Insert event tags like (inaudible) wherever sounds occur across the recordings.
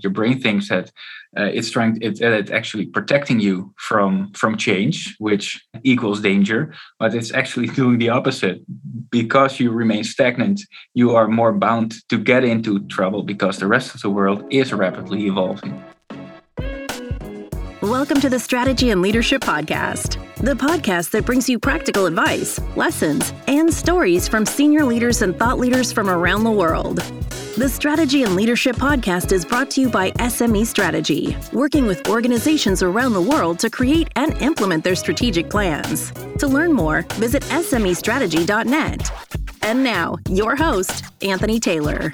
Your brain thinks that uh, it's trying, it, it's actually protecting you from from change, which equals danger, but it's actually (laughs) doing the opposite. Because you remain stagnant, you are more bound to get into trouble because the rest of the world is rapidly evolving. Welcome to the Strategy and Leadership Podcast, the podcast that brings you practical advice, lessons, and stories from senior leaders and thought leaders from around the world. The Strategy and Leadership Podcast is brought to you by SME Strategy, working with organizations around the world to create and implement their strategic plans. To learn more, visit SMEstrategy.net. And now, your host, Anthony Taylor.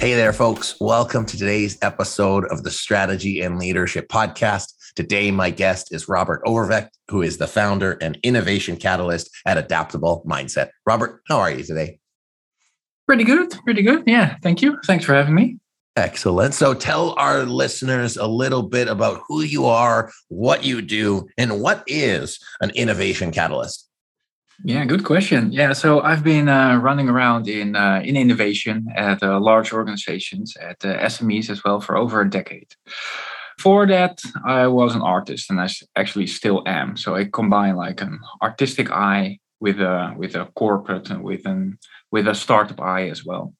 Hey there, folks. Welcome to today's episode of the Strategy and Leadership Podcast. Today, my guest is Robert Overweg, who is the founder and innovation catalyst at Adaptable Mindset. Robert, how are you today? Pretty good. Pretty good. Yeah. Thank you. Thanks for having me. Excellent. So tell our listeners a little bit about who you are, what you do, and what is an innovation catalyst. Yeah, good question. Yeah, so I've been uh, running around in uh, in innovation at uh, large organizations, at uh, SMEs as well, for over a decade. For that, I was an artist, and I actually still am. So I combine like an artistic eye with a with a corporate and with an with a startup eye as well.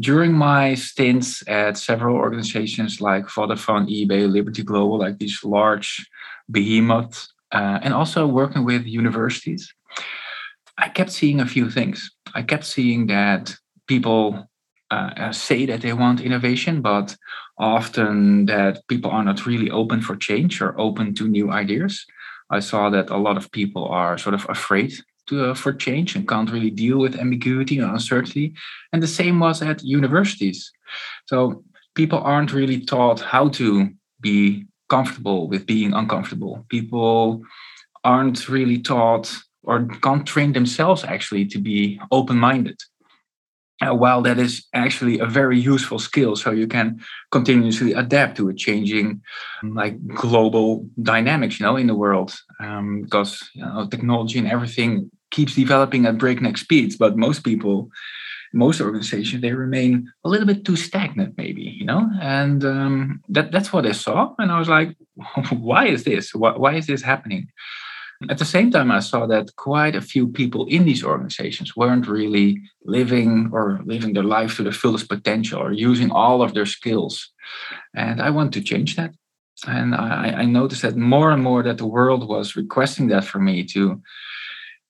During my stints at several organizations like Vodafone, eBay, Liberty Global, like these large behemoths, uh, and also working with universities, I kept seeing a few things. I kept seeing that people uh, uh say that they want innovation, but often that people are not really open for change or open to new ideas. I saw that a lot of people are sort of afraid to, uh, for change and can't really deal with ambiguity and uncertainty. And the same was at universities. So people aren't really taught how to be comfortable with being uncomfortable. People aren't really taught or can't train themselves actually to be open minded. Uh, while that is actually a very useful skill, so you can continuously adapt to a changing, like global dynamics, you know, in the world, um, because you know technology and everything keeps developing at breakneck speeds. But most people, most organizations, they remain a little bit too stagnant, maybe, you know, and um, that that's what I saw, and I was like, (laughs) why is this? Why, why is this happening? At the same time, I saw that quite a few people in these organizations weren't really living or living their life to the fullest potential or using all of their skills. And I want to change that. And I, I noticed that more and more that the world was requesting that for me to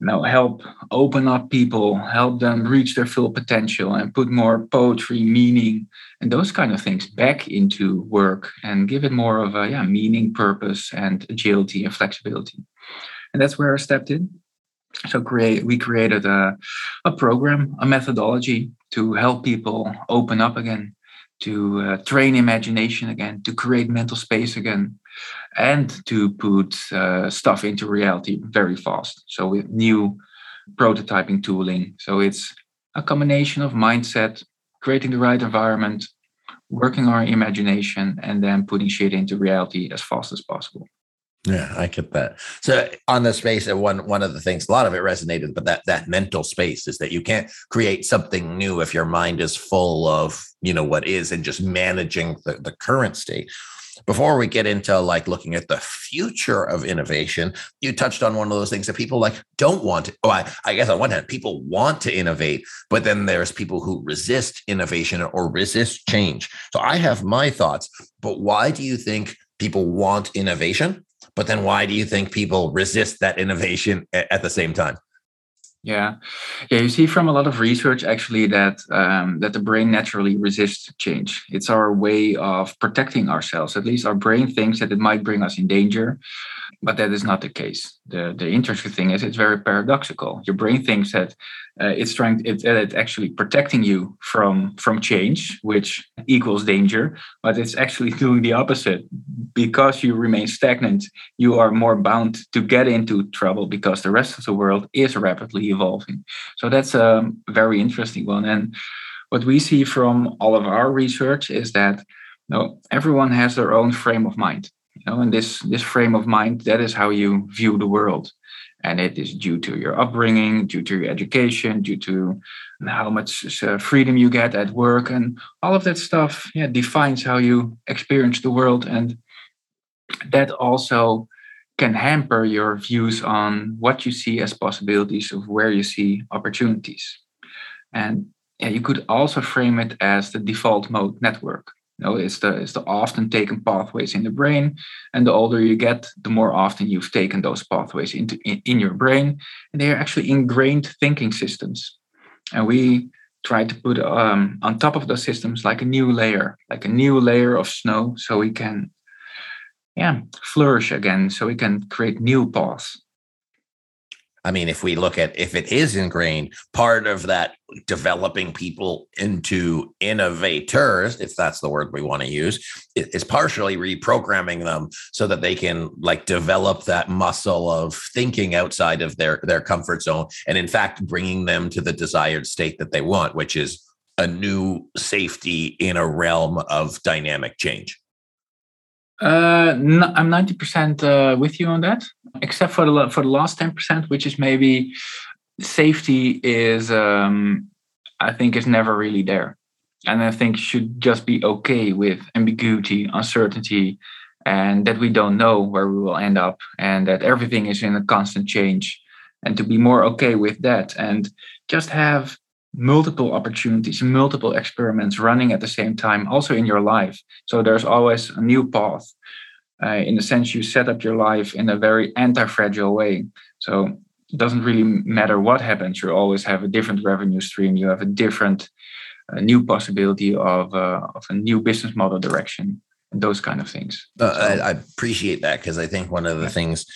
you know, help open up people, help them reach their full potential and put more poetry, meaning, and those kind of things back into work and give it more of a yeah, meaning, purpose, and agility and flexibility and that's where I stepped in. So create we created a, a program, a methodology to help people open up again, to uh, train imagination again, to create mental space again, and to put uh, stuff into reality very fast. So with new prototyping tooling. So it's a combination of mindset, creating the right environment, working our imagination, and then putting shit into reality as fast as possible. Yeah, I get that. So on the space, one one of the things, a lot of it resonated, but that that mental space is that you can't create something new if your mind is full of you know what is and just managing the, the current state. Before we get into like looking at the future of innovation, you touched on one of those things that people like don't want. To, oh, I, I guess on one hand, people want to innovate, but then there's people who resist innovation or resist change. So I have my thoughts, but why do you think people want innovation? But then why do you think people resist that innovation at the same time? Yeah, yeah. You see from a lot of research actually that um, that the brain naturally resists change. It's our way of protecting ourselves. At least our brain thinks that it might bring us in danger, but that is not the case. The the interesting thing is it's very paradoxical. Your brain thinks that uh, it's trying it, it's actually protecting you from from change, which equals danger, but it's actually (laughs) doing the opposite. Because you remain stagnant, you are more bound to get into trouble because the rest of the world is rapidly evolving. So that's a very interesting one. And what we see from all of our research is that you know, everyone has their own frame of mind know and this this frame of mind that is how you view the world And it is due to your upbringing, due to your education, due to how much uh, freedom you get at work, and all of that stuff. Yeah, defines how you experience the world, and that also can hamper your views on what you see as possibilities of where you see opportunities. And yeah, you could also frame it as the default mode network. You know, it's the it's the often taken pathways in the brain, and the older you get, the more often you've taken those pathways into in, in your brain, and they are actually ingrained thinking systems. And we try to put um, on top of those systems like a new layer, like a new layer of snow, so we can, yeah, flourish again, so we can create new paths. I mean, if we look at if it is ingrained, part of that developing people into innovators, if that's the word we want to use, is partially reprogramming them so that they can like develop that muscle of thinking outside of their their comfort zone, and in fact, bringing them to the desired state that they want, which is a new safety in a realm of dynamic change. Uh, no, I'm 90% uh, with you on that, except for the for the last 10%, which is maybe safety is um, I think is never really there, and I think should just be okay with ambiguity, uncertainty, and that we don't know where we will end up, and that everything is in a constant change, and to be more okay with that, and just have multiple opportunities, multiple experiments running at the same time, also in your life. So there's always a new path. Uh, in a sense, you set up your life in a very anti fragile way. So it doesn't really matter what happens, you always have a different revenue stream, you have a different a new possibility of, uh, of a new business model direction, and those kind of things. Uh, so, I, I, appreciate that because I think one of the yeah. things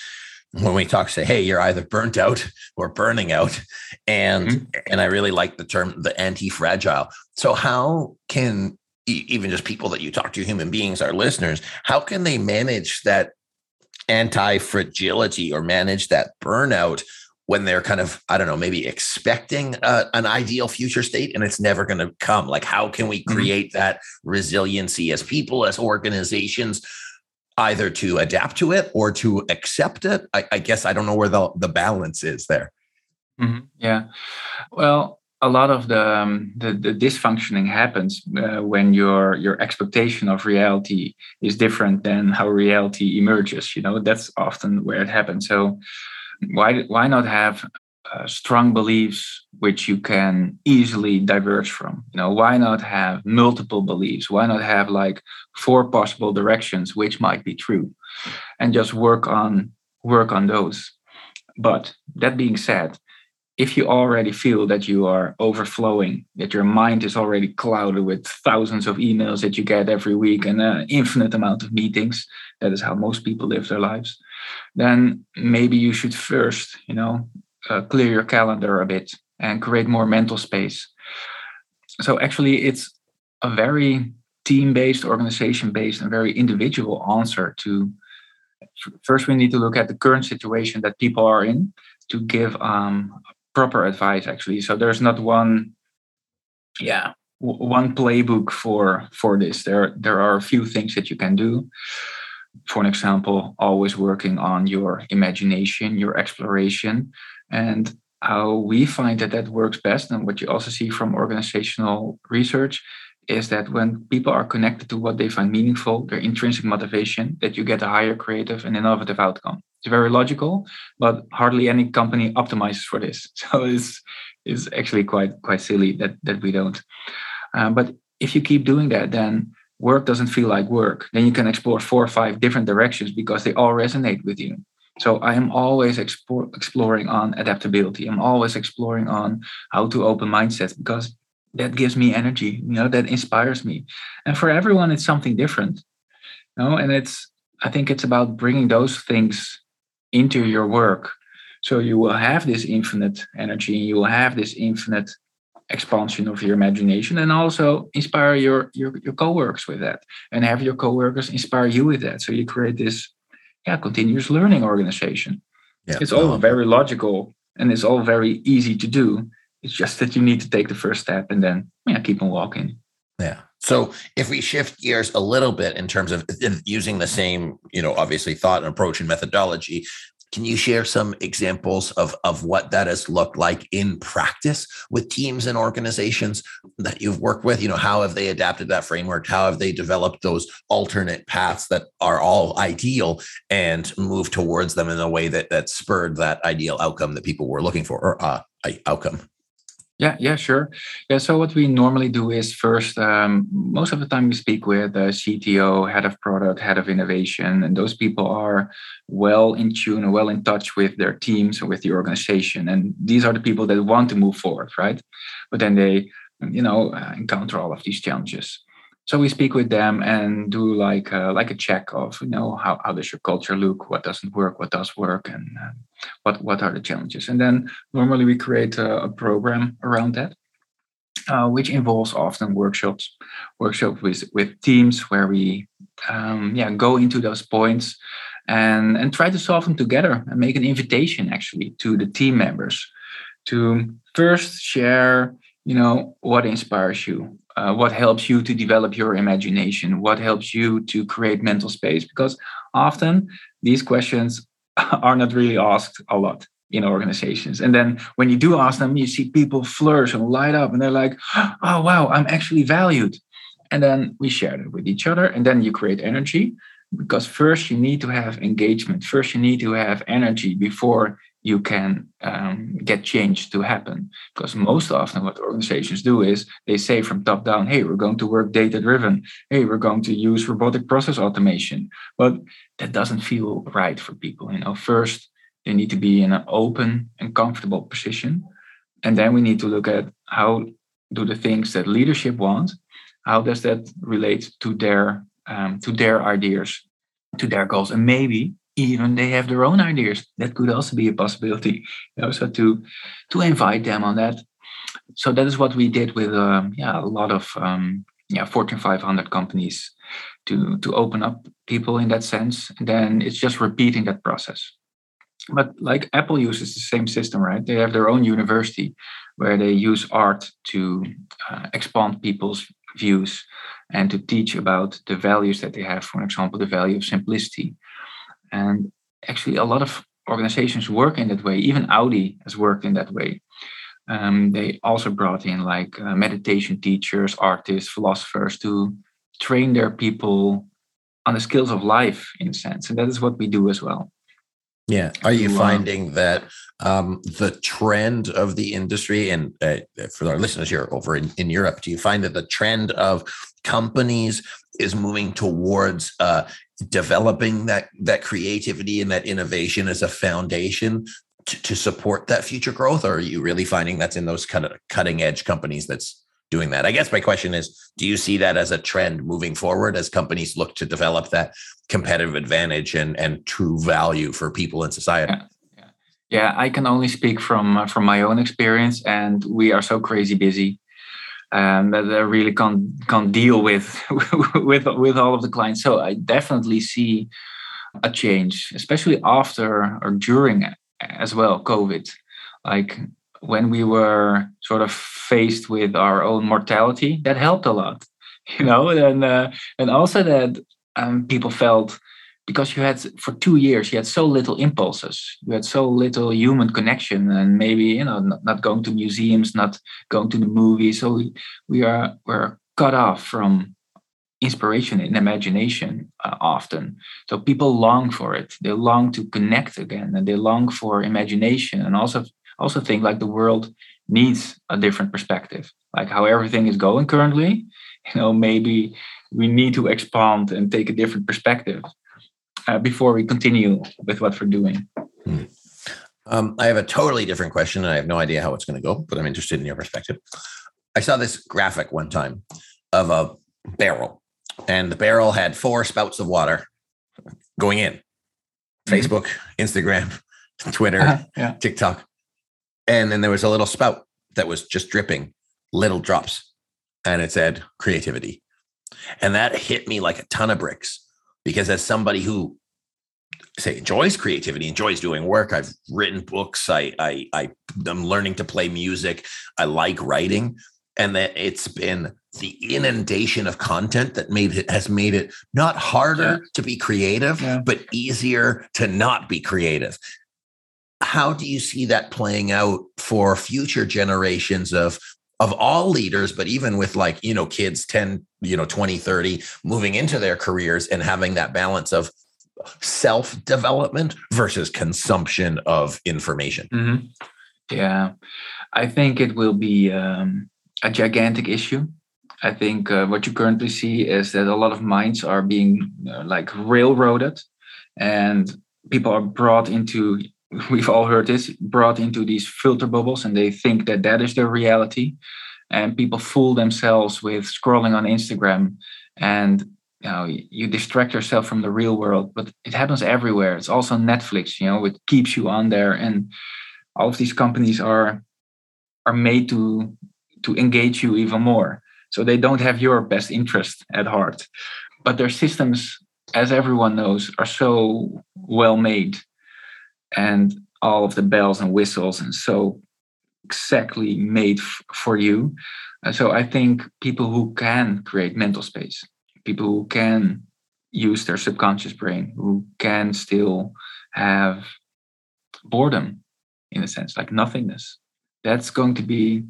when we talk say hey you're either burnt out or burning out and mm-hmm. and i really like the term the anti-fragile so how can even just people that you talk to human beings our listeners how can they manage that anti-fragility or manage that burnout when they're kind of i don't know maybe expecting a, an ideal future state and it's never going to come like how can we mm-hmm. create mm-hmm. that resiliency as people as organizations either to adapt to it or to accept it. I, I guess I don't know where the, the balance is there. Mm-hmm. Yeah. Well, a lot of the, um, the, the dysfunctioning happens uh, when your your expectation of reality is different than how reality emerges. You know that's often where it happens. So why why not have uh, strong beliefs which you can easily diverge from. You know why not have multiple beliefs? Why not have like four possible directions which might be true? And just work on work on those. But that being said if you already feel that you are overflowing that your mind is already clouded with thousands of emails that you get every week and an infinite amount of meetings that is how most people live their lives then maybe you should first you know uh, clear your calendar a bit and create more mental space. So actually, it's a very team-based, organization-based, and very individual answer to. First, we need to look at the current situation that people are in to give um, proper advice. Actually, so there's not one, yeah, one playbook for for this. There there are a few things that you can do for an example, always working on your imagination, your exploration, and how we find that that works best, and what you also see from organizational research, is that when people are connected to what they find meaningful, their intrinsic motivation, that you get a higher creative and innovative outcome. It's very logical, but hardly any company optimizes for this. (laughs) So it's it's actually quite quite silly that that we don't. Um, but if you keep doing that, then work doesn't feel like work. Then you can explore four or five different directions because they all resonate with you. So I am always explore, exploring on adaptability. I'm always exploring on how to open mindsets because that gives me energy. You know, that inspires me. And for everyone, it's something different. You know, and it's I think it's about bringing those things into your work. So you will have this infinite energy. and You will have this infinite expansion of your imagination and also inspire your your, your co-workers with that and have your co-workers inspire you with that so you create this yeah continuous learning organization. Yeah, it's all very logical and it's all very easy to do. It's just that you need to take the first step and then yeah keep on walking. Yeah. So if we shift gears a little bit in terms of using the same you know obviously thought and approach and methodology Can you share some examples of, of what that has looked like in practice with teams and organizations that you've worked with? You know, how have they adapted that framework? How have they developed those alternate paths that are all ideal and move towards them in a way that that spurred that ideal outcome that people were looking for or uh, outcome? Yeah, yeah, sure. Yeah, so what we normally do is first, um, most of the time we speak with the CTO, head of product, head of innovation, and those people are well in tune and well in touch with their teams and with the organization. And these are the people that want to move forward, right? But then they, you know, uh, encounter all of these challenges so we speak with them and do like a, like a check of you know how, how does your culture look? What doesn't work? What does work? And uh, what what are the challenges? And then normally we create a, a program around that uh, which involves often workshops workshops with with teams where we um, yeah go into those points and and try to solve them together and make an invitation actually to the team members to first share you know what inspires you uh, what helps you to develop your imagination what helps you to create mental space because often these questions (laughs) are not really asked a lot in organizations. And then when you do ask them you see people flourish and light up and they're like (gasps) oh wow i'm actually valued. And then we share it with each other and then you create energy because first you need to have engagement. First you need to have energy before you can um, get change to happen. Because most often, what organizations do is they say from top down, hey, we're going to work data driven. Hey, we're going to use robotic process automation. But that doesn't feel right for people. You know, first, they need to be in an open and comfortable position. And then we need to look at how do the things that leadership wants, how does that relate to their um, to their ideas, to their goals, and maybe even they have their own ideas. That could also be a possibility. You know, so to to invite them on that. So that is what we did with um, yeah a lot of um, yeah Fortune 500 companies to to open up people in that sense. And then it's just repeating that process. But like Apple uses the same system, right? They have their own university where they use art to uh, expand people's views and to teach about the values that they have. For example, the value of simplicity and actually, a lot of organizations work in that way. Even Audi has worked in that way. Um, they also brought in like uh, meditation teachers, artists, philosophers to train their people on the skills of life, in a sense. And that is what we do as well. Yeah. Are you finding that um, the trend of the industry, and uh, for our listeners here over in, in Europe, do you find that the trend of companies is moving towards uh, developing that that creativity and that innovation as a foundation to, to support that future growth, or are you really finding that's in those kind of cutting edge companies that's doing that? I guess my question is, do you see that as a trend moving forward as companies look to develop that competitive advantage and and true value for people in society? Yeah. Yeah, I can only speak from from my own experience, and we are so crazy busy um, that I really can't can't deal with (laughs) with with all of the clients. So I definitely see a change, especially after or during as well COVID. Like when we were sort of faced with our own mortality, that helped a lot, (laughs) you know, and uh, and also that um, people felt because you had for two years you had so little impulses. You had so little human connection and maybe you know not, not going to museums not going to the movies. So we, we are we're cut off from inspiration and imagination uh, often. So people long for it. They long to connect again and they long for imagination and also also think like the world needs a different perspective like how everything is going currently. You know maybe we need to expand and take a different perspective uh, before we continue with what we're doing. Hmm. Um, I have a totally different question, and I have no idea how it's going to go, but I'm interested in your perspective. I saw this graphic one time of a barrel, and the barrel had four spouts of water going in mm-hmm. Facebook, Instagram, (laughs) Twitter, uh-huh, yeah. TikTok. And then there was a little spout that was just dripping little drops, and it said creativity. And that hit me like a ton of bricks because as somebody who say enjoys creativity enjoys doing work i've written books i i, I i'm learning to play music i like writing and that it's been the inundation of content that made it has made it not harder yeah. to be creative, yeah. but easier to not be creative. How do you see that playing out for future generations of of all leaders, but even with like, you know, kids 10, you know, 20, 30 moving into their careers and having that balance of self development versus consumption of information? Mm-hmm. Yeah, I think it will be um, a gigantic issue. I think uh, what you currently see is that a lot of minds are being uh, like railroaded, and people are brought into. We've all heard this brought into these filter bubbles, and they think that that is their reality. And people fool themselves with scrolling on Instagram, and you know you distract yourself from the real world. But it happens everywhere. It's also Netflix. You know, it keeps you on there, and all of these companies are are made to to engage you even more. So they don't have your best interest at heart. But their systems, as everyone knows, are so well made and all of the bells and whistles and so exactly made f- for you. So I think people who can create mental space, people who can use their subconscious brain, who can still have boredom in a sense, like nothingness, that's going to be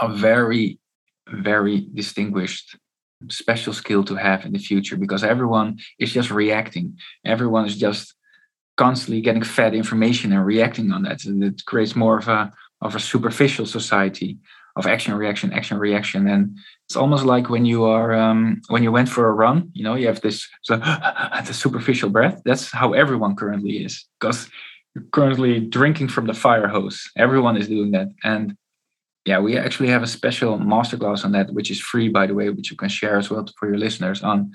a very, very distinguished special skill to have in the future because everyone is just reacting. Everyone is just constantly getting fed information and reacting on that. And it creates more of a of a superficial society of action reaction action reaction. And it's almost like when you are um, when you went for a run you know you have this so, (laughs) the superficial breath. That's how everyone currently is because you're currently drinking from the fire hose. Everyone is doing that. And yeah, we actually have a special masterclass on that, which is free, by the way, which you can share as well for your listeners on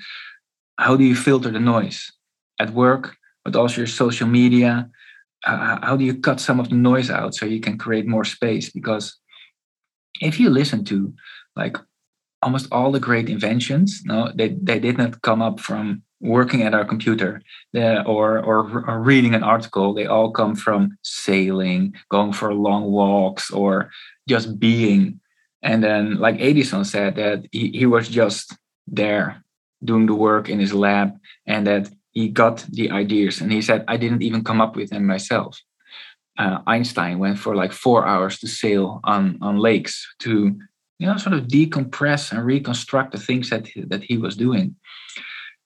how do you filter the noise? At work, but also your social media. Uh, how do you cut some of the noise out so you can create more space? Because if you listen to like almost all the great inventions, no, they, they did not come up from working at our computer or, or, or reading an article. They all come from sailing, going for long walks, or just being. And then, like Edison said, that he, he was just there doing the work in his lab and that he got the ideas. And he said, I didn't even come up with them myself. Uh, Einstein went for like four hours to sail on, on lakes to you know sort of decompress and reconstruct the things that that he was doing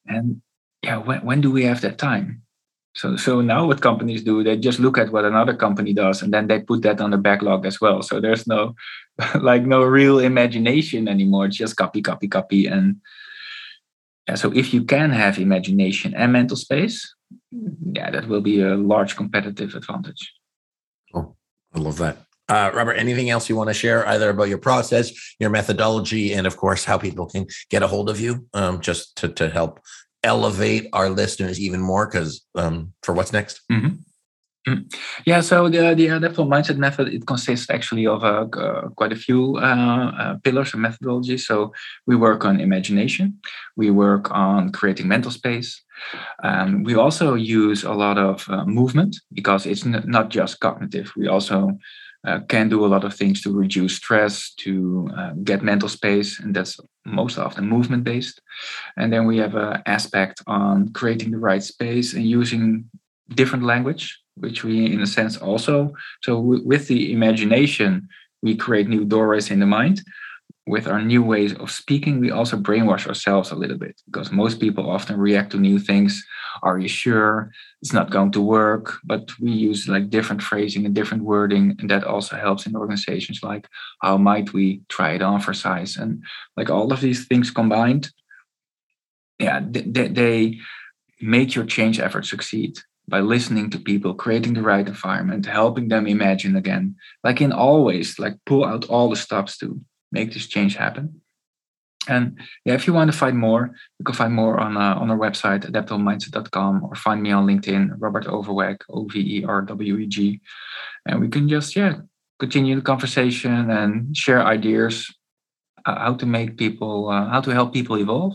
and yeah when, when do we have that time so, so now what companies do, they just look at what another company does and then they put that on the backlog as well. So there's no (laughs) like no real imagination anymore. It's just copy, copy, copy. And yeah, so if you can have imagination and mental space, yeah, that will be a large competitive advantage. Oh, I love that. Uh, Robert, anything else you want to share either about your process, your methodology, and of course, how people can get a hold of you um, just to, to help elevate our listeners even more because um, for what's next mm-hmm. Mm-hmm. yeah so the the adaptable mindset method it consists actually of uh, uh, quite a few uh, uh, pillars and methodologies so we work on imagination we work on creating mental space um, we also use a lot of uh, movement because it's n- not just cognitive we also uh, can do a lot of things to reduce stress, to get mental space, and that's most often movement based. And then we have an aspect on creating the right space and using different language, which we, in a sense, also. So, with the imagination, we create new doorways in the mind, with our new ways of speaking, we also brainwash ourselves a little bit because most people often react to new things. Are you sure it's not going to work? But we use like different phrasing and different wording, and that also helps in organizations. Like, how might we try it on for size? And like all of these things combined, yeah, they, they make your change effort succeed by listening to people, creating the right environment, helping them imagine again. Like in always, like pull out all the stops to make this change happen. And yeah, if you want to find more, you can find more on uh, on our website, adaptablemindset.com, or find me on LinkedIn, Robert Overweg, O V E R W E G. And we can just, yeah, continue the conversation and share ideas uh, how to make people, uh, how to help people evolve.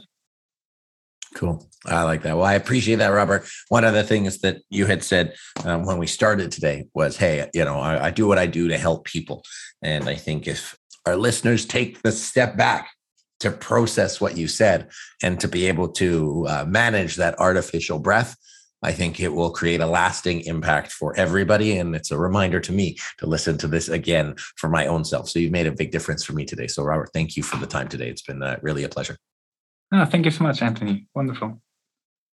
Cool. I like that. Well, I appreciate that, Robert. One of the things that you had said um, when we started today was, "Hey, you know, I, I, do what I do to help people," and I think if our listeners take the step back to process what you said and to be able to uh, manage that artificial breath, I think it will create a lasting impact for everybody. And it's a reminder to me to listen to this again for my own self. So you've made a big difference for me today. So, Robert, thank you for the time today. It's been uh, really a pleasure. Oh, thank you so much, Anthony. Wonderful.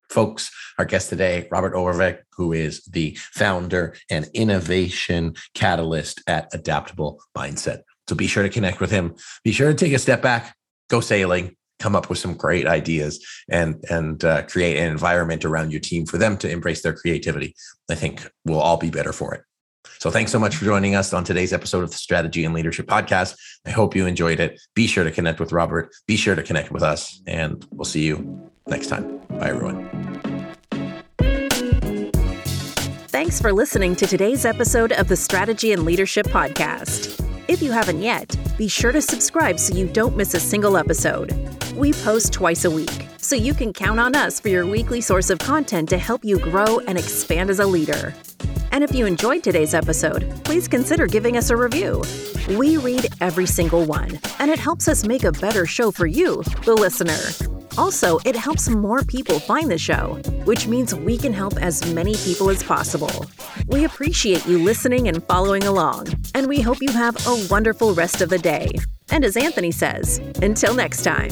Folks, our guest today, Robert Overweg, who is the founder and innovation catalyst at Adaptable Mindset. So be sure to connect with him. Be sure to take a step back, go sailing, come up with some great ideas, and and uh, create an environment around your team for them to embrace their creativity. I think we'll all be better for it. So thanks so much for joining us on today's episode of the Strategy and Leadership Podcast. I hope you enjoyed it. Be sure to connect with Robert. Be sure to connect with us, and we'll see you next time. Bye, everyone. Thanks for listening to today's episode of the Strategy and Leadership Podcast. If you haven't yet, be sure to subscribe so you don't miss a single episode. We post twice a week, so you can count on us for your weekly source of content to help you grow and expand as a leader. And if you enjoyed today's episode, please consider giving us a review. We read every single one, and it helps us make a better show for you, the listener. Also, it helps more people find the show, which means we can help as many people as possible. We appreciate you listening and following along, and we hope you have a wonderful rest of the day. And as Anthony says, until next time.